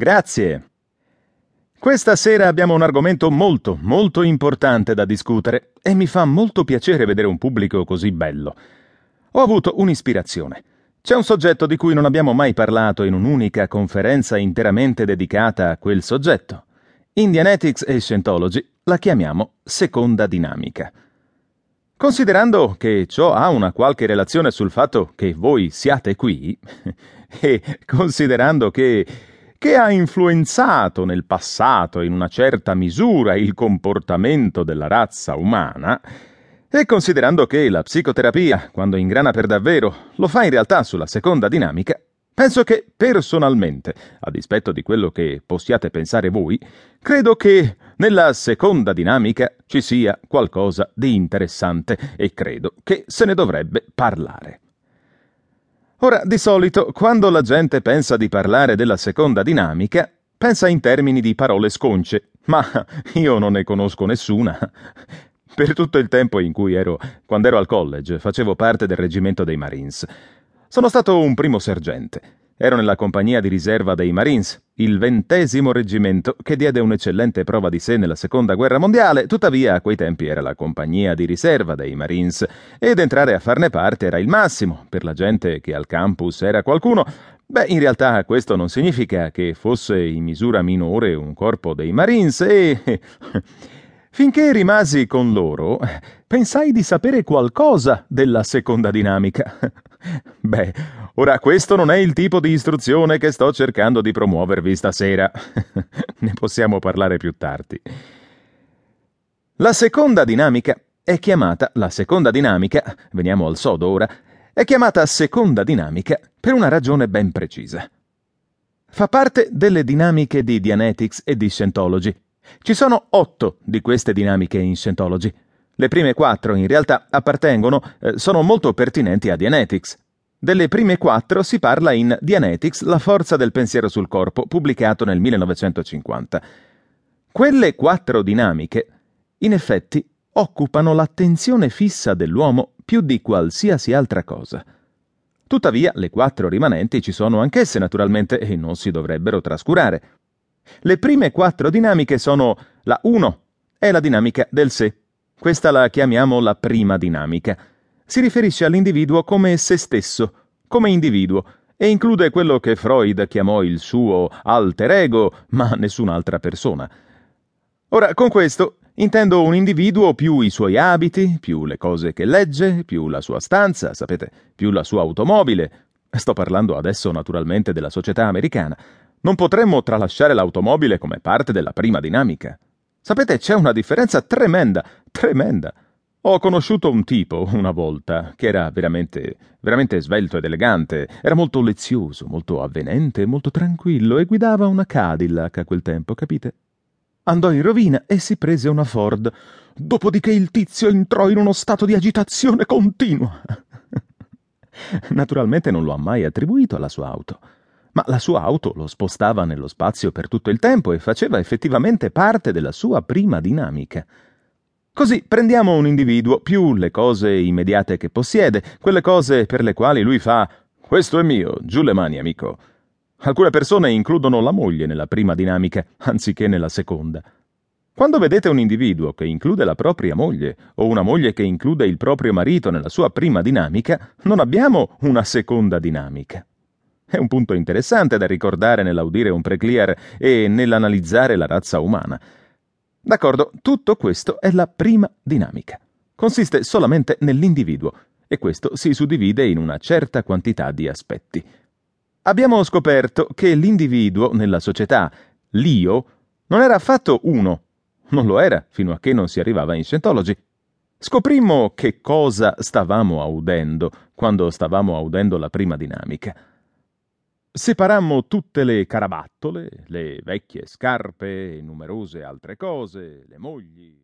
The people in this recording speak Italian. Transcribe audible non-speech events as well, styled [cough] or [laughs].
grazie. Questa sera abbiamo un argomento molto, molto importante da discutere e mi fa molto piacere vedere un pubblico così bello. Ho avuto un'ispirazione. C'è un soggetto di cui non abbiamo mai parlato in un'unica conferenza interamente dedicata a quel soggetto. In Dianetics e Scientology la chiamiamo seconda dinamica. Considerando che ciò ha una qualche relazione sul fatto che voi siate qui, [laughs] e considerando che che ha influenzato nel passato in una certa misura il comportamento della razza umana, e considerando che la psicoterapia, quando ingrana per davvero, lo fa in realtà sulla seconda dinamica, penso che personalmente, a dispetto di quello che possiate pensare voi, credo che nella seconda dinamica ci sia qualcosa di interessante e credo che se ne dovrebbe parlare. Ora, di solito, quando la gente pensa di parlare della seconda dinamica, pensa in termini di parole sconce, ma [laughs] io non ne conosco nessuna. Per tutto il tempo in cui ero, quando ero al college, facevo parte del reggimento dei Marines. Sono stato un primo sergente. Ero nella compagnia di riserva dei Marines, il ventesimo reggimento che diede un'eccellente prova di sé nella seconda guerra mondiale, tuttavia a quei tempi era la compagnia di riserva dei Marines ed entrare a farne parte era il massimo per la gente che al campus era qualcuno. Beh, in realtà questo non significa che fosse in misura minore un corpo dei Marines e... [laughs] Finché rimasi con loro, pensai di sapere qualcosa della seconda dinamica. Beh, ora questo non è il tipo di istruzione che sto cercando di promuovervi stasera. [laughs] ne possiamo parlare più tardi. La seconda dinamica è chiamata la seconda dinamica, veniamo al sodo ora, è chiamata seconda dinamica per una ragione ben precisa. Fa parte delle dinamiche di Dianetics e di Scientology ci sono otto di queste dinamiche in Scientology. Le prime quattro, in realtà, appartengono, eh, sono molto pertinenti a Dianetics. Delle prime quattro si parla in Dianetics, La forza del pensiero sul corpo, pubblicato nel 1950. Quelle quattro dinamiche, in effetti, occupano l'attenzione fissa dell'uomo più di qualsiasi altra cosa. Tuttavia, le quattro rimanenti ci sono anch'esse, naturalmente, e non si dovrebbero trascurare. Le prime quattro dinamiche sono la 1 è la dinamica del sé. Questa la chiamiamo la prima dinamica. Si riferisce all'individuo come se stesso, come individuo, e include quello che Freud chiamò il suo alter ego, ma nessun'altra persona. Ora, con questo intendo un individuo più i suoi abiti, più le cose che legge, più la sua stanza, sapete, più la sua automobile. Sto parlando adesso naturalmente della società americana, non potremmo tralasciare l'automobile come parte della prima dinamica. Sapete, c'è una differenza tremenda, tremenda. Ho conosciuto un tipo una volta che era veramente, veramente svelto ed elegante, era molto lezioso, molto avvenente, molto tranquillo e guidava una Cadillac a quel tempo, capite? Andò in rovina e si prese una Ford. Dopodiché il tizio entrò in uno stato di agitazione continua. [laughs] Naturalmente non lo ha mai attribuito alla sua auto ma la sua auto lo spostava nello spazio per tutto il tempo e faceva effettivamente parte della sua prima dinamica. Così prendiamo un individuo più le cose immediate che possiede, quelle cose per le quali lui fa questo è mio, giù le mani, amico. Alcune persone includono la moglie nella prima dinamica, anziché nella seconda. Quando vedete un individuo che include la propria moglie o una moglie che include il proprio marito nella sua prima dinamica, non abbiamo una seconda dinamica. È un punto interessante da ricordare nell'audire un preclear e nell'analizzare la razza umana. D'accordo, tutto questo è la prima dinamica. Consiste solamente nell'individuo e questo si suddivide in una certa quantità di aspetti. Abbiamo scoperto che l'individuo nella società, l'io, non era affatto uno. Non lo era fino a che non si arrivava in Scientology. Scoprimmo che cosa stavamo audendo quando stavamo audendo la prima dinamica. Separammo tutte le carabattole, le vecchie scarpe e numerose altre cose, le mogli.